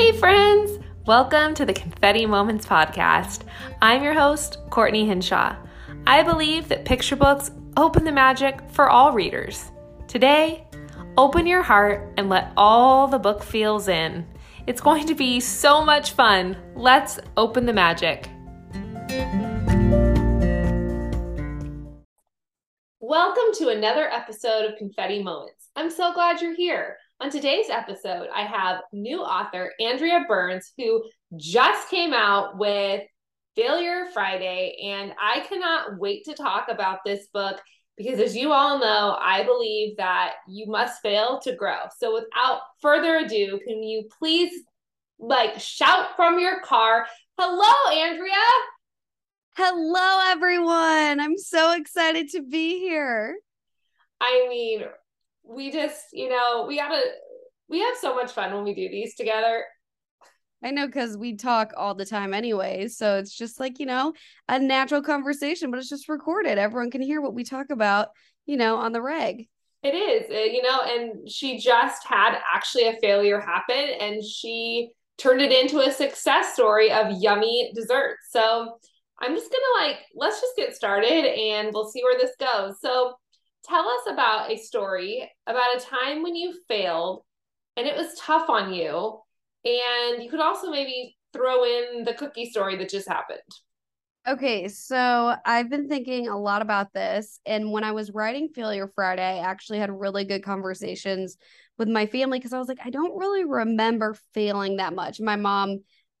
Hey, friends! Welcome to the Confetti Moments podcast. I'm your host, Courtney Hinshaw. I believe that picture books open the magic for all readers. Today, open your heart and let all the book feels in. It's going to be so much fun. Let's open the magic. Welcome to another episode of Confetti Moments. I'm so glad you're here. On today's episode, I have new author Andrea Burns, who just came out with Failure Friday, and I cannot wait to talk about this book because, as you all know, I believe that you must fail to grow. So, without further ado, can you please like shout from your car, "Hello, Andrea"? Hello, everyone. I'm so excited to be here. I mean, we just, you know, we gotta, we have so much fun when we do these together. I know because we talk all the time anyway. So it's just like, you know, a natural conversation, but it's just recorded. Everyone can hear what we talk about, you know, on the reg. It is, you know, and she just had actually a failure happen and she turned it into a success story of yummy desserts. So I'm just gonna like, let's just get started and we'll see where this goes. So tell us about a story about a time when you failed and it was tough on you. And you could also maybe throw in the cookie story that just happened. Okay, so I've been thinking a lot about this. And when I was writing Failure Friday, I actually had really good conversations with my family because I was like, I don't really remember failing that much. My mom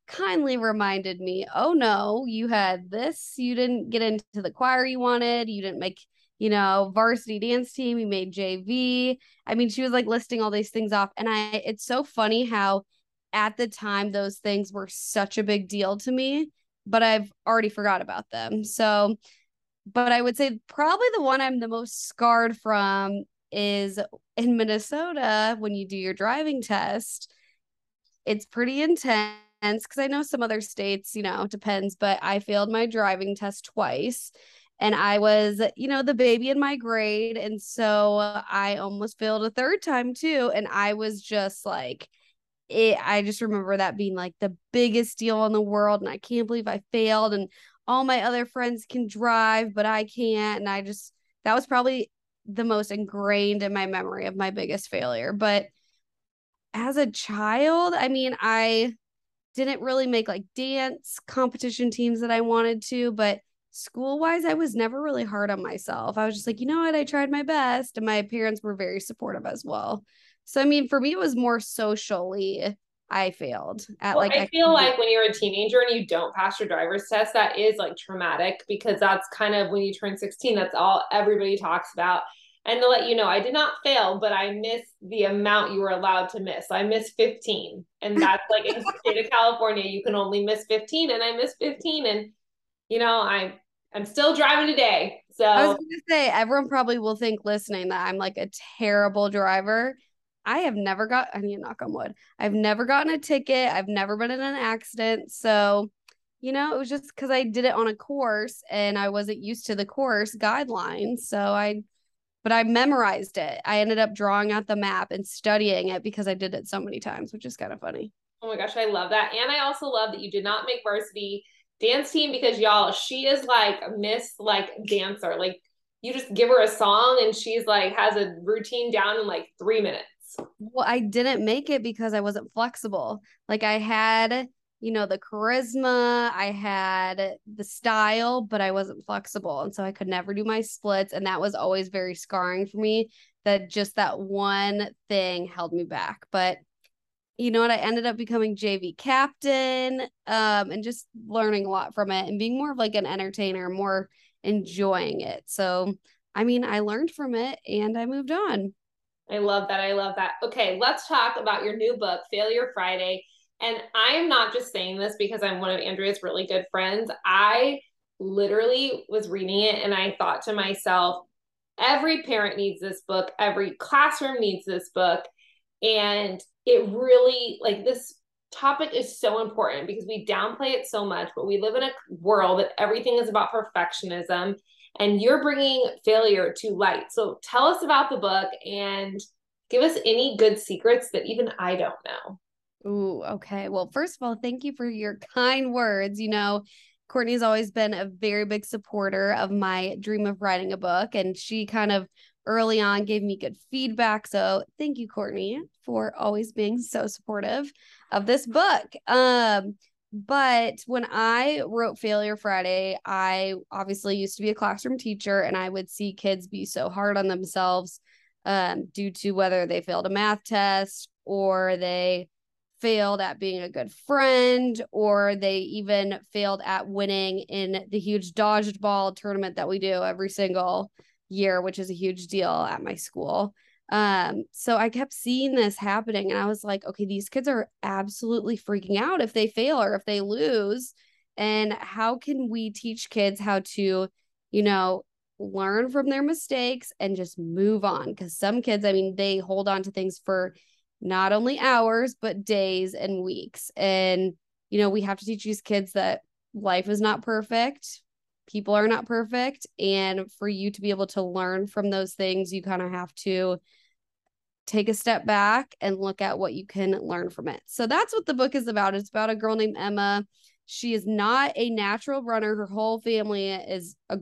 kindly reminded me, oh no, you had this, you didn't get into the choir you wanted, you didn't make you know, varsity dance team, we made JV. I mean, she was like listing all these things off. And I, it's so funny how at the time those things were such a big deal to me, but I've already forgot about them. So, but I would say probably the one I'm the most scarred from is in Minnesota when you do your driving test. It's pretty intense because I know some other states, you know, depends, but I failed my driving test twice and I was, you know, the baby in my grade. And so I almost failed a third time too. And I was just like, it, I just remember that being like the biggest deal in the world. And I can't believe I failed. And all my other friends can drive, but I can't. And I just, that was probably the most ingrained in my memory of my biggest failure. But as a child, I mean, I didn't really make like dance competition teams that I wanted to, but school wise, I was never really hard on myself. I was just like, you know what? I tried my best. And my parents were very supportive as well. So, I mean, for me, it was more socially. I failed at well, like. I feel like when you're a teenager and you don't pass your driver's test, that is like traumatic because that's kind of when you turn 16, that's all everybody talks about. And to let you know, I did not fail, but I missed the amount you were allowed to miss. I missed 15. And that's like in the state of California, you can only miss 15. And I missed 15. And you know, I'm I'm still driving today. So I was gonna say everyone probably will think listening that I'm like a terrible driver. I have never got I need to knock on wood. I've never gotten a ticket. I've never been in an accident. So, you know, it was just because I did it on a course and I wasn't used to the course guidelines. So I but I memorized it. I ended up drawing out the map and studying it because I did it so many times, which is kind of funny. Oh my gosh, I love that. And I also love that you did not make varsity dance team because y'all, she is like a Miss like dancer. Like you just give her a song and she's like has a routine down in like three minutes. Well, I didn't make it because I wasn't flexible. Like I had, you know, the charisma, I had the style, but I wasn't flexible. And so I could never do my splits. And that was always very scarring for me that just that one thing held me back. But you know what? I ended up becoming JV captain um, and just learning a lot from it and being more of like an entertainer, more enjoying it. So, I mean, I learned from it and I moved on. I love that. I love that. Okay, let's talk about your new book, Failure Friday. And I am not just saying this because I'm one of Andrea's really good friends. I literally was reading it and I thought to myself, every parent needs this book, every classroom needs this book. And it really like this topic is so important because we downplay it so much, but we live in a world that everything is about perfectionism and you're bringing failure to light. So tell us about the book and give us any good secrets that even I don't know. Ooh, okay. Well, first of all, thank you for your kind words. You know, Courtney's always been a very big supporter of my dream of writing a book, and she kind of early on gave me good feedback. So thank you, Courtney, for always being so supportive of this book. Um, but when I wrote Failure Friday, I obviously used to be a classroom teacher and I would see kids be so hard on themselves um, due to whether they failed a math test or they failed at being a good friend or they even failed at winning in the huge dodgeball tournament that we do every single year, which is a huge deal at my school. Um, so I kept seeing this happening and I was like, okay, these kids are absolutely freaking out if they fail or if they lose. And how can we teach kids how to, you know, learn from their mistakes and just move on? Because some kids, I mean, they hold on to things for not only hours, but days and weeks. And, you know, we have to teach these kids that life is not perfect. People are not perfect. And for you to be able to learn from those things you kind of have to take a step back and look at what you can learn from it. So that's what the book is about. It's about a girl named emma. She is not a natural runner. Her whole family is a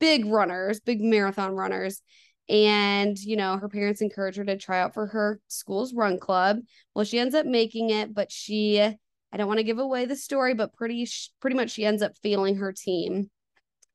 big runners big marathon runners and you know her parents encourage her to try out for her school's run club well she ends up making it but she i don't want to give away the story but pretty pretty much she ends up failing her team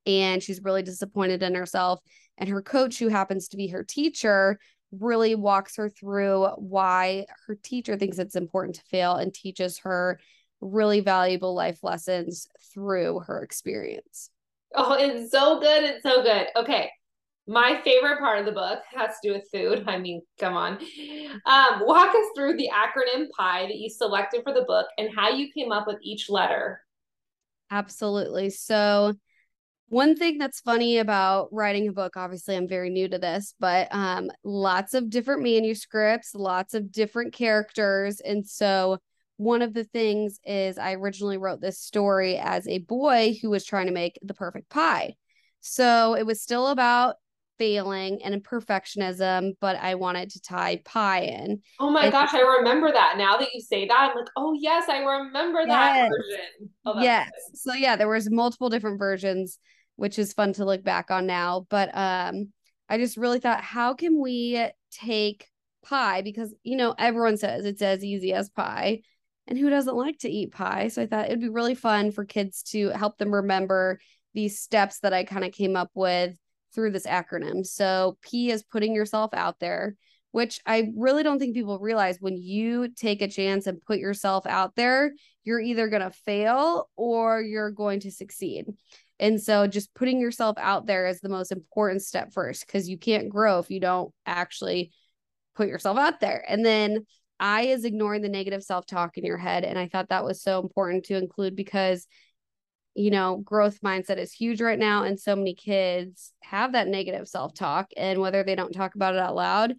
and she's really disappointed in herself. And her coach, who happens to be her teacher, really walks her through why her teacher thinks it's important to fail and teaches her really valuable life lessons through her experience. Oh, it's so good. It's so good. Okay. My favorite part of the book has to do with food. I mean, come on. Um, walk us through the acronym PIE that you selected for the book and how you came up with each letter. Absolutely. So, one thing that's funny about writing a book obviously i'm very new to this but um lots of different manuscripts lots of different characters and so one of the things is i originally wrote this story as a boy who was trying to make the perfect pie so it was still about failing and perfectionism but i wanted to tie pie in oh my and- gosh i remember that now that you say that i'm like oh yes i remember that yes. version oh, yes good. so yeah there was multiple different versions which is fun to look back on now. But um, I just really thought, how can we take pie? Because, you know, everyone says it's as easy as pie. And who doesn't like to eat pie? So I thought it'd be really fun for kids to help them remember these steps that I kind of came up with through this acronym. So P is putting yourself out there, which I really don't think people realize when you take a chance and put yourself out there, you're either going to fail or you're going to succeed. And so just putting yourself out there is the most important step first because you can't grow if you don't actually put yourself out there. And then I is ignoring the negative self talk in your head. And I thought that was so important to include because, you know, growth mindset is huge right now. And so many kids have that negative self talk. And whether they don't talk about it out loud,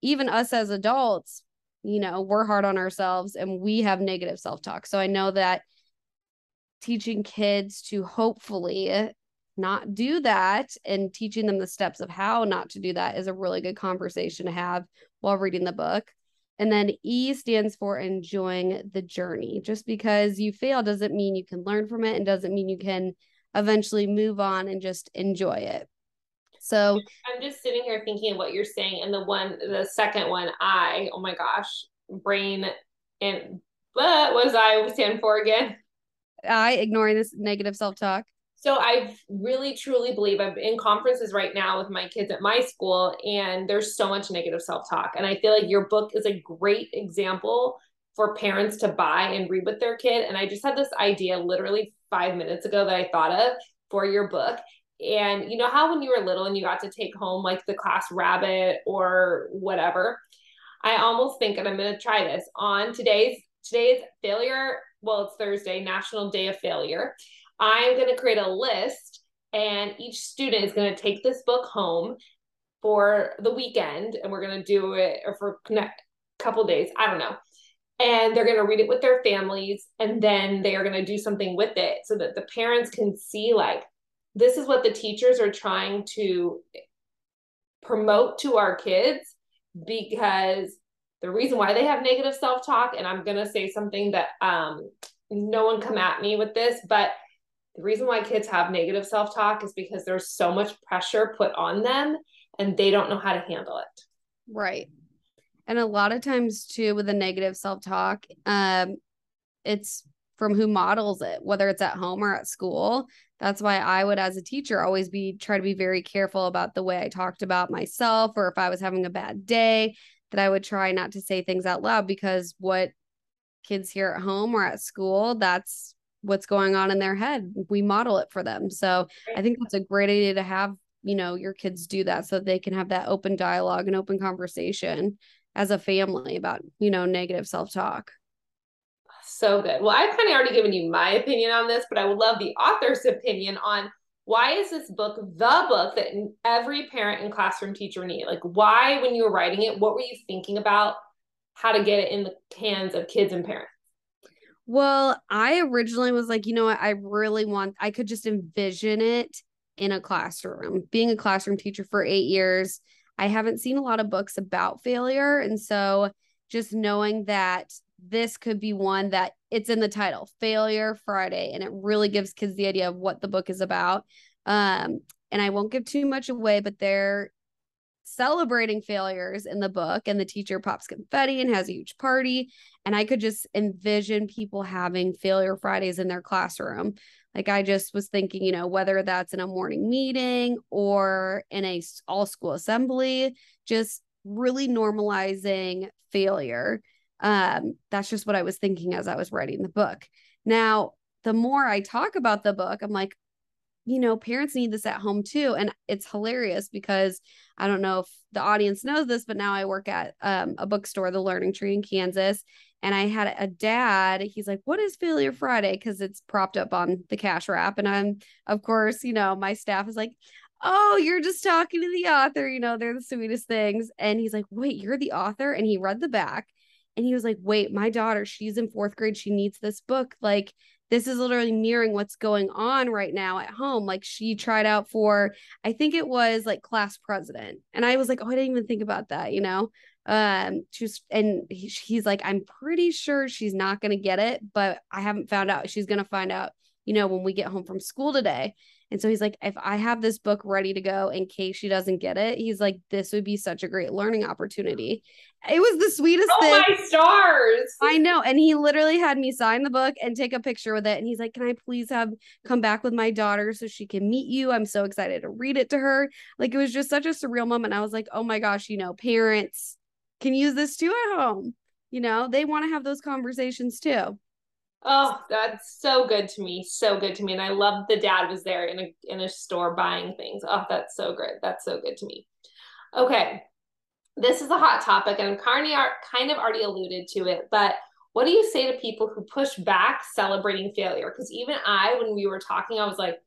even us as adults, you know, we're hard on ourselves and we have negative self talk. So I know that teaching kids to hopefully not do that and teaching them the steps of how not to do that is a really good conversation to have while reading the book. And then E stands for enjoying the journey. Just because you fail doesn't mean you can learn from it and doesn't mean you can eventually move on and just enjoy it. So I'm just sitting here thinking of what you're saying. And the one, the second one, I, oh my gosh, brain and what was I stand for again? I ignoring this negative self talk? So I really truly believe I'm in conferences right now with my kids at my school, and there's so much negative self talk. And I feel like your book is a great example for parents to buy and read with their kid. And I just had this idea literally five minutes ago that I thought of for your book. And you know how when you were little and you got to take home like the class rabbit or whatever? I almost think, and I'm going to try this on today's today's failure well, it's Thursday, National Day of Failure. I'm going to create a list, and each student is going to take this book home for the weekend, and we're going to do it or for a couple days. I don't know. And they're going to read it with their families, and then they are going to do something with it so that the parents can see, like, this is what the teachers are trying to promote to our kids because the reason why they have negative self-talk and i'm going to say something that um no one come at me with this but the reason why kids have negative self-talk is because there's so much pressure put on them and they don't know how to handle it. Right. And a lot of times too with the negative self-talk um it's from who models it whether it's at home or at school. That's why i would as a teacher always be try to be very careful about the way i talked about myself or if i was having a bad day that i would try not to say things out loud because what kids hear at home or at school that's what's going on in their head we model it for them. So i think that's a great idea to have you know your kids do that so that they can have that open dialogue and open conversation as a family about you know negative self-talk. So good. Well i've kind of already given you my opinion on this but i would love the author's opinion on why is this book the book that every parent and classroom teacher need? Like why when you were writing it what were you thinking about how to get it in the hands of kids and parents well i originally was like you know what i really want i could just envision it in a classroom being a classroom teacher for eight years I haven't seen a lot of books about failure. And so just knowing that this could be one that it's in the title, Failure Friday, and it really gives kids the idea of what the book is about. Um, and I won't give too much away, but they're celebrating failures in the book, and the teacher pops confetti and has a huge party. And I could just envision people having failure Fridays in their classroom. Like I just was thinking, you know, whether that's in a morning meeting or in a all school assembly, just really normalizing failure. Um, that's just what I was thinking as I was writing the book. Now, the more I talk about the book, I'm like, you know, parents need this at home too. And it's hilarious because I don't know if the audience knows this, but now I work at um, a bookstore, the Learning Tree in Kansas. And I had a dad, he's like, What is Failure Friday? Because it's propped up on the cash wrap. And I'm, of course, you know, my staff is like, Oh, you're just talking to the author. You know, they're the sweetest things. And he's like, Wait, you're the author? And he read the back and he was like, Wait, my daughter, she's in fourth grade. She needs this book. Like, this is literally mirroring what's going on right now at home. Like she tried out for, I think it was like class president. And I was like, oh, I didn't even think about that, you know? um she's and he, he's like i'm pretty sure she's not going to get it but i haven't found out she's going to find out you know when we get home from school today and so he's like if i have this book ready to go in case she doesn't get it he's like this would be such a great learning opportunity. It was the sweetest oh thing. my stars! I know and he literally had me sign the book and take a picture with it and he's like can i please have come back with my daughter so she can meet you? I'm so excited to read it to her. Like it was just such a surreal moment. I was like oh my gosh you know parents can use this too at home. You know, they want to have those conversations too. Oh, that's so good to me. So good to me. And I love the dad was there in a in a store buying things. Oh, that's so great. That's so good to me. Okay. This is a hot topic, and Courtney kind of already alluded to it, but what do you say to people who push back celebrating failure? Because even I, when we were talking, I was like,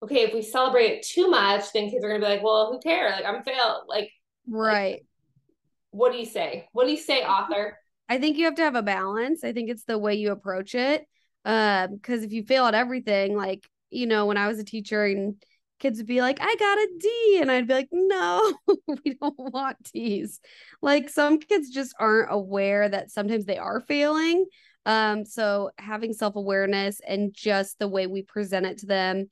okay, if we celebrate it too much, then kids are gonna be like, well, who cares? Like I'm failed. Like right. Like, what do you say? What do you say, mm-hmm. author? I think you have to have a balance. I think it's the way you approach it. Um, because if you fail at everything, like, you know, when I was a teacher and kids would be like, I got a D, and I'd be like, no, we don't want D's. Like some kids just aren't aware that sometimes they are failing. Um, so having self-awareness and just the way we present it to them.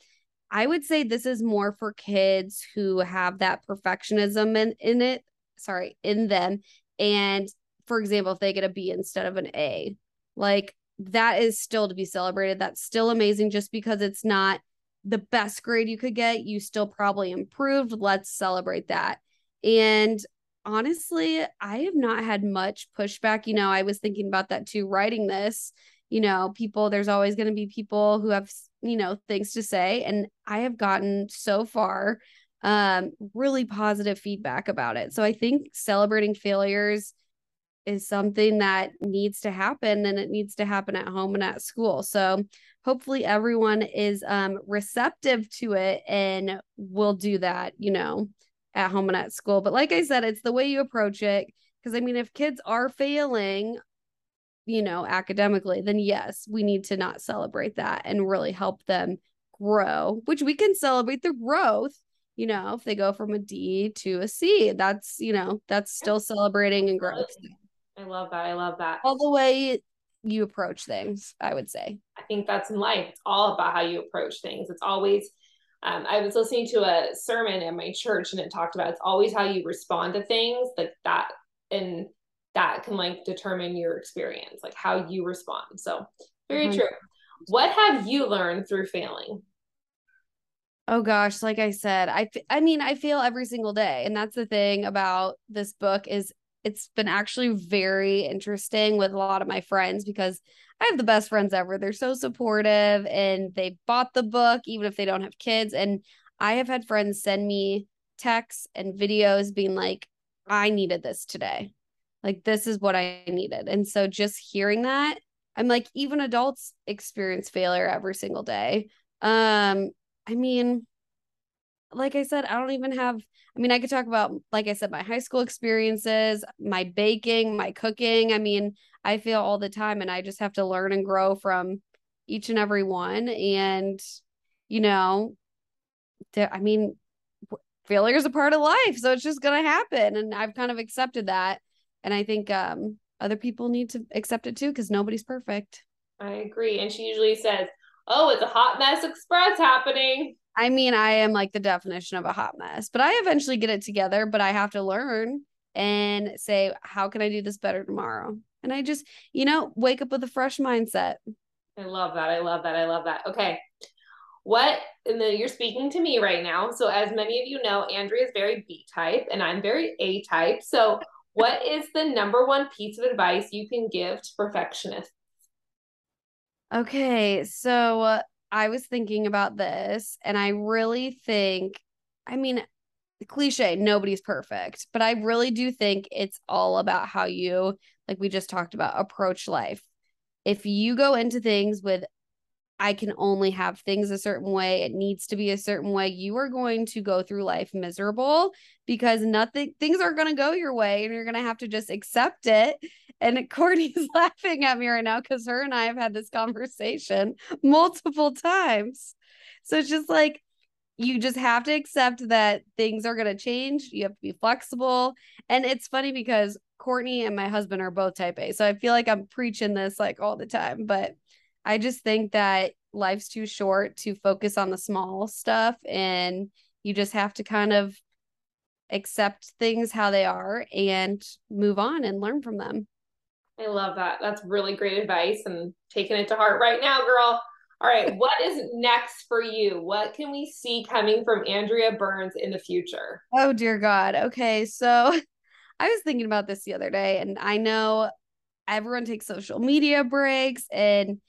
I would say this is more for kids who have that perfectionism in, in it sorry, in them. And for example, if they get a B instead of an A, like that is still to be celebrated. That's still amazing just because it's not the best grade you could get. You still probably improved. Let's celebrate that. And honestly, I have not had much pushback. You know, I was thinking about that too, writing this. You know, people, there's always going to be people who have, you know, things to say. And I have gotten so far um, really positive feedback about it. So I think celebrating failures is something that needs to happen and it needs to happen at home and at school. So hopefully everyone is um, receptive to it and will do that, you know, at home and at school. But like I said, it's the way you approach it. Because I mean, if kids are failing, you know, academically, then yes, we need to not celebrate that and really help them grow, which we can celebrate the growth you know, if they go from a D to a C, that's, you know, that's still celebrating and growth. I love that. I love that. All the way you approach things, I would say. I think that's in life. It's all about how you approach things. It's always, um, I was listening to a sermon at my church and it talked about it's always how you respond to things like that. And that can like determine your experience, like how you respond. So, very mm-hmm. true. What have you learned through failing? Oh gosh, like I said, I I mean, I fail every single day, and that's the thing about this book is it's been actually very interesting with a lot of my friends because I have the best friends ever. They're so supportive and they bought the book even if they don't have kids and I have had friends send me texts and videos being like I needed this today. Like this is what I needed. And so just hearing that, I'm like even adults experience failure every single day. Um I mean like I said, I don't even have I mean, I could talk about, like I said, my high school experiences, my baking, my cooking. I mean, I feel all the time and I just have to learn and grow from each and every one. And, you know, I mean, failure is a part of life. So it's just going to happen. And I've kind of accepted that. And I think um, other people need to accept it too because nobody's perfect. I agree. And she usually says, Oh, it's a hot mess express happening. I mean, I am like the definition of a hot mess, but I eventually get it together, but I have to learn and say, how can I do this better tomorrow? And I just, you know, wake up with a fresh mindset. I love that. I love that. I love that. Okay. What, and then you're speaking to me right now. So, as many of you know, Andrea is very B type and I'm very A type. So, what is the number one piece of advice you can give to perfectionists? Okay. So, I was thinking about this and I really think, I mean, cliche, nobody's perfect, but I really do think it's all about how you, like we just talked about, approach life. If you go into things with, I can only have things a certain way, it needs to be a certain way, you are going to go through life miserable because nothing, things are going to go your way and you're going to have to just accept it and Courtney's laughing at me right now because her and I have had this conversation multiple times. So it's just like you just have to accept that things are going to change. You have to be flexible. And it's funny because Courtney and my husband are both type A. So I feel like I'm preaching this like all the time, but I just think that life's too short to focus on the small stuff and you just have to kind of accept things how they are and move on and learn from them. I love that. That's really great advice and taking it to heart right now, girl. All right, what is next for you? What can we see coming from Andrea Burns in the future? Oh, dear God. Okay, so I was thinking about this the other day, and I know everyone takes social media breaks, and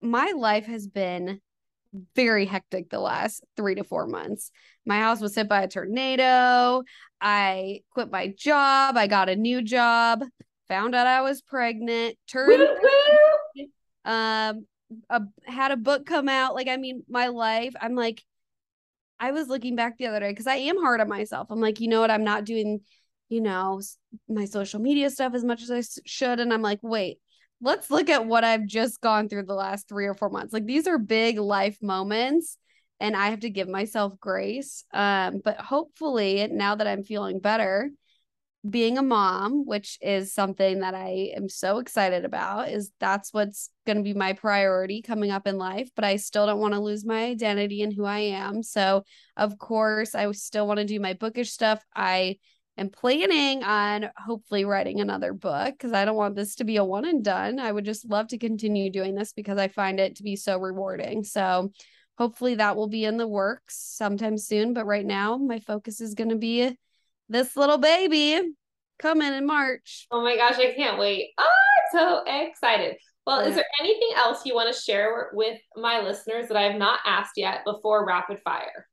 my life has been very hectic the last three to four months. My house was hit by a tornado. I quit my job. I got a new job found out I was pregnant, turned um a, had a book come out. Like, I mean, my life, I'm like, I was looking back the other day because I am hard on myself. I'm like, you know what? I'm not doing, you know, my social media stuff as much as I should. And I'm like, wait, let's look at what I've just gone through the last three or four months. Like, these are big life moments and I have to give myself grace. Um, but hopefully, now that I'm feeling better, being a mom, which is something that I am so excited about, is that's what's going to be my priority coming up in life. But I still don't want to lose my identity and who I am. So, of course, I still want to do my bookish stuff. I am planning on hopefully writing another book because I don't want this to be a one and done. I would just love to continue doing this because I find it to be so rewarding. So, hopefully, that will be in the works sometime soon. But right now, my focus is going to be this little baby coming in March. Oh my gosh, I can't wait. Oh, I'm so excited. Well, is there anything else you want to share with my listeners that I have not asked yet before rapid fire?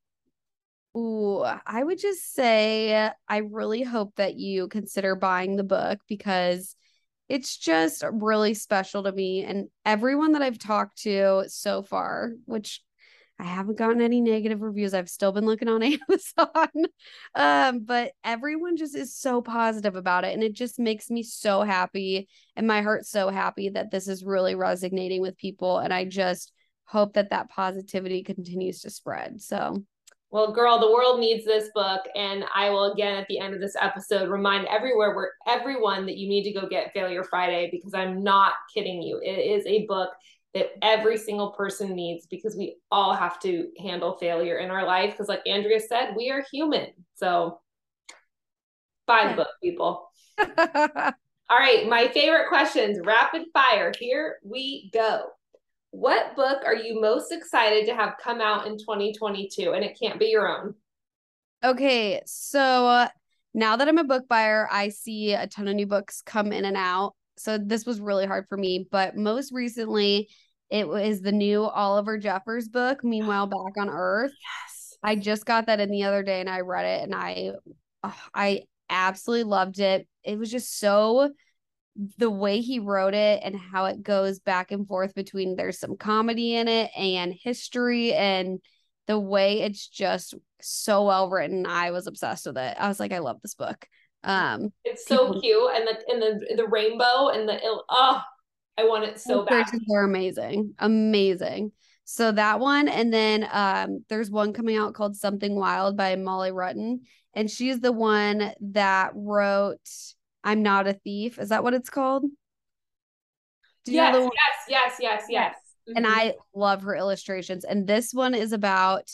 Ooh, I would just say I really hope that you consider buying the book because it's just really special to me and everyone that I've talked to so far, which I haven't gotten any negative reviews. I've still been looking on Amazon. um, but everyone just is so positive about it. And it just makes me so happy. And my heart's so happy that this is really resonating with people. And I just hope that that positivity continues to spread. So Well, girl, the world needs this book. And I will again at the end of this episode remind everywhere where everyone that you need to go get Failure Friday because I'm not kidding you. It is a book that every single person needs because we all have to handle failure in our life. Because, like Andrea said, we are human. So buy the book, people. all right, my favorite questions, rapid fire. Here we go. What book are you most excited to have come out in 2022? And it can't be your own. Okay, so uh, now that I'm a book buyer, I see a ton of new books come in and out. So this was really hard for me, but most recently it was the new Oliver Jeffers book, Meanwhile Back on Earth. Yes. I just got that in the other day and I read it and I oh, I absolutely loved it. It was just so the way he wrote it and how it goes back and forth between there's some comedy in it and history and the way it's just so well written i was obsessed with it. I was like i love this book. Um it's so people, cute and the and the the rainbow and the oh i want it so bad. they're amazing amazing. So that one and then um there's one coming out called something wild by molly Ruttan and she's the one that wrote I'm not a thief. Is that what it's called? yes, yes, yes, yes, yes. Mm-hmm. And I love her illustrations. And this one is about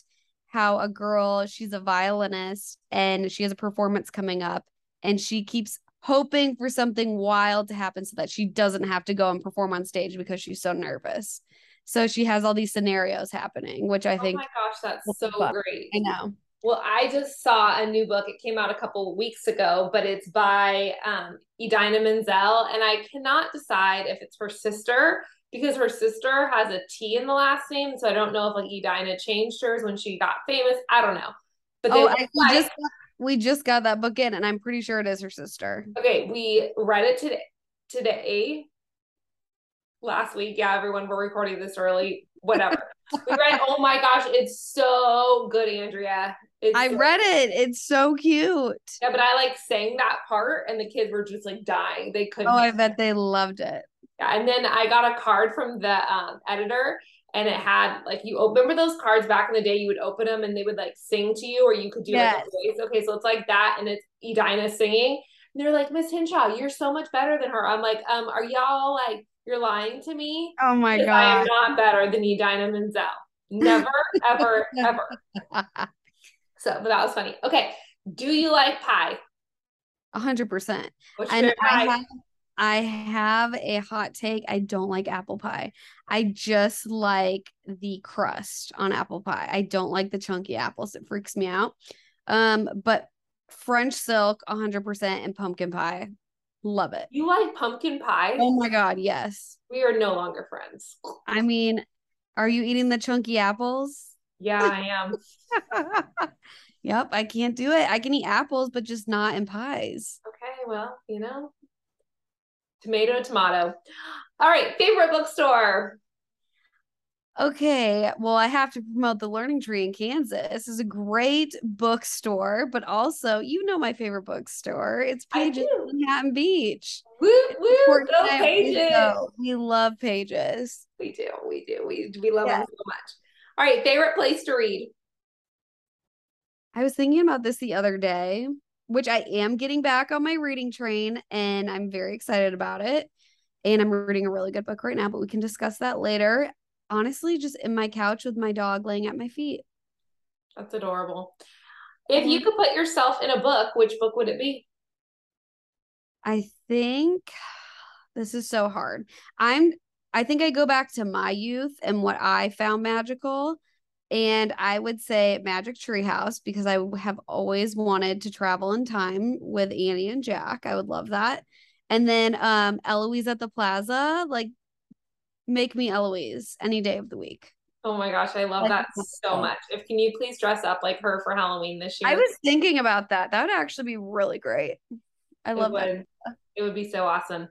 how a girl, she's a violinist and she has a performance coming up and she keeps hoping for something wild to happen so that she doesn't have to go and perform on stage because she's so nervous. So she has all these scenarios happening, which I think. Oh my gosh, that's so fun. great. I know. Well, I just saw a new book. It came out a couple weeks ago, but it's by um, Idina Menzel, and I cannot decide if it's her sister because her sister has a T in the last name. So I don't know if like Idina changed hers when she got famous. I don't know. But oh, I, we just we just got that book in, and I'm pretty sure it is her sister. Okay, we read it today. Today, last week. Yeah, everyone, we're recording this early. Whatever. we read. Oh my gosh, it's so good, Andrea. It's I so read it. It's so cute. Yeah, but I like sang that part and the kids were just like dying. They couldn't. Oh, I bet they loved it. Yeah. And then I got a card from the um, editor and it had like you remember those cards back in the day you would open them and they would like sing to you or you could do yes. like a voice. Okay, so it's like that and it's Idina singing. And they're like, Miss Hinshaw, you're so much better than her. I'm like, um, are y'all like you're lying to me? Oh my god. I am not better than Idina Menzel. Never, ever, ever. So, but that was funny. Okay. Do you like pie? A hundred percent. And I have, I have a hot take. I don't like apple pie. I just like the crust on apple pie. I don't like the chunky apples. It freaks me out. Um, but French silk, a hundred percent, and pumpkin pie. Love it. You like pumpkin pie? Oh my god, yes. We are no longer friends. I mean, are you eating the chunky apples? Yeah, I am. yep, I can't do it. I can eat apples, but just not in pies. Okay, well, you know, tomato, tomato. All right, favorite bookstore. Okay, well, I have to promote the Learning Tree in Kansas. This is a great bookstore, but also, you know, my favorite bookstore. It's Pages in Manhattan Beach. Woo woo! Go Pages. We love Pages. We do. We do. We we love yeah. them so much. All right, favorite place to read. I was thinking about this the other day, which I am getting back on my reading train and I'm very excited about it. And I'm reading a really good book right now, but we can discuss that later. Honestly, just in my couch with my dog laying at my feet. That's adorable. If you could put yourself in a book, which book would it be? I think this is so hard. I'm I think I go back to my youth and what I found magical. And I would say Magic Treehouse because I have always wanted to travel in time with Annie and Jack. I would love that. And then um Eloise at the Plaza, like make me Eloise any day of the week. Oh my gosh, I love that so much. If can you please dress up like her for Halloween this year? I was thinking about that. That would actually be really great. I love it. It would be so awesome.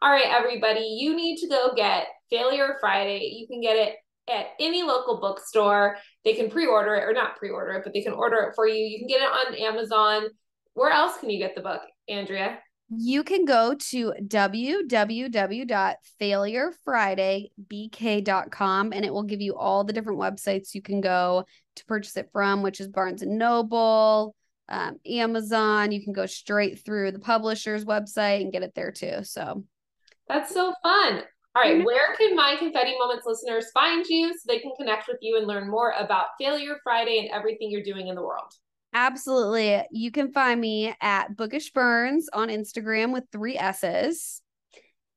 All right, everybody, you need to go get Failure Friday. You can get it at any local bookstore. They can pre order it, or not pre order it, but they can order it for you. You can get it on Amazon. Where else can you get the book, Andrea? You can go to www.failurefridaybk.com and it will give you all the different websites you can go to purchase it from, which is Barnes and Noble, um, Amazon. You can go straight through the publisher's website and get it there too. So that's so fun. All right, mm-hmm. where can my Confetti Moments listeners find you so they can connect with you and learn more about Failure Friday and everything you're doing in the world? Absolutely. You can find me at Bookish Burns on Instagram with three S's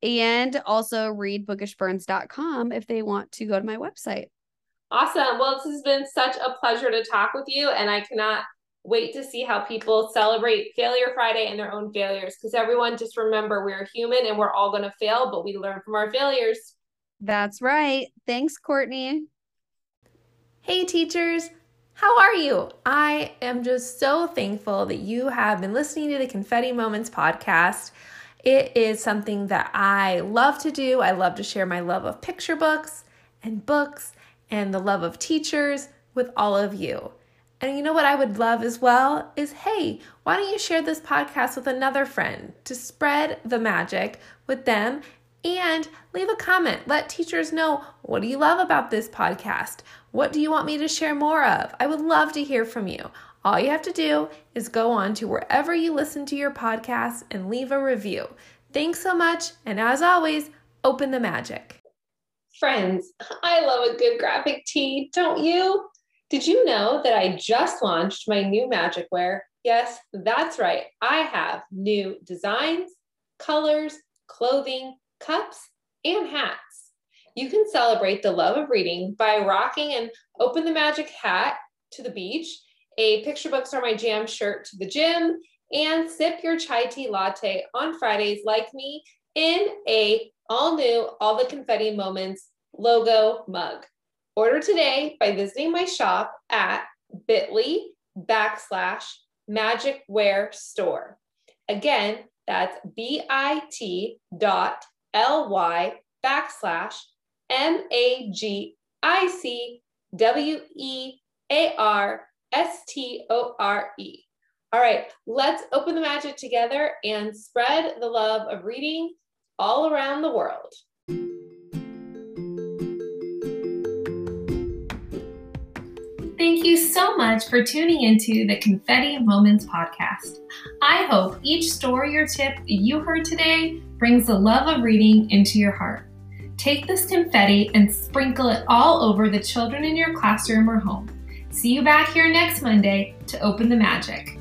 and also read bookishburns.com if they want to go to my website. Awesome. Well, this has been such a pleasure to talk with you, and I cannot wait to see how people celebrate Failure Friday and their own failures. Because everyone, just remember we're human and we're all going to fail, but we learn from our failures. That's right. Thanks, Courtney. Hey, teachers. How are you? I am just so thankful that you have been listening to the Confetti Moments podcast. It is something that I love to do. I love to share my love of picture books and books and the love of teachers with all of you. And you know what I would love as well is hey, why don't you share this podcast with another friend to spread the magic with them and leave a comment. Let teachers know what do you love about this podcast? What do you want me to share more of? I would love to hear from you. All you have to do is go on to wherever you listen to your podcast and leave a review. Thanks so much, and as always, open the magic. Friends, I love a good graphic tee, don't you? Did you know that I just launched my new magic wear? Yes, that's right. I have new designs, colors, clothing, cups, and hats. You can celebrate the love of reading by rocking an Open the Magic hat to the beach, a Picture Books Are My Jam shirt to the gym, and sip your chai tea latte on Fridays like me in a all new All the Confetti Moments logo mug. Order today by visiting my shop at bit.ly backslash magicwear store. Again, that's bit dot ly backslash m a g i c w e a r s t o r e. All right, let's open the magic together and spread the love of reading all around the world. Thank you so much for tuning into the Confetti Moments podcast. I hope each story or tip you heard today brings the love of reading into your heart. Take this confetti and sprinkle it all over the children in your classroom or home. See you back here next Monday to open the magic.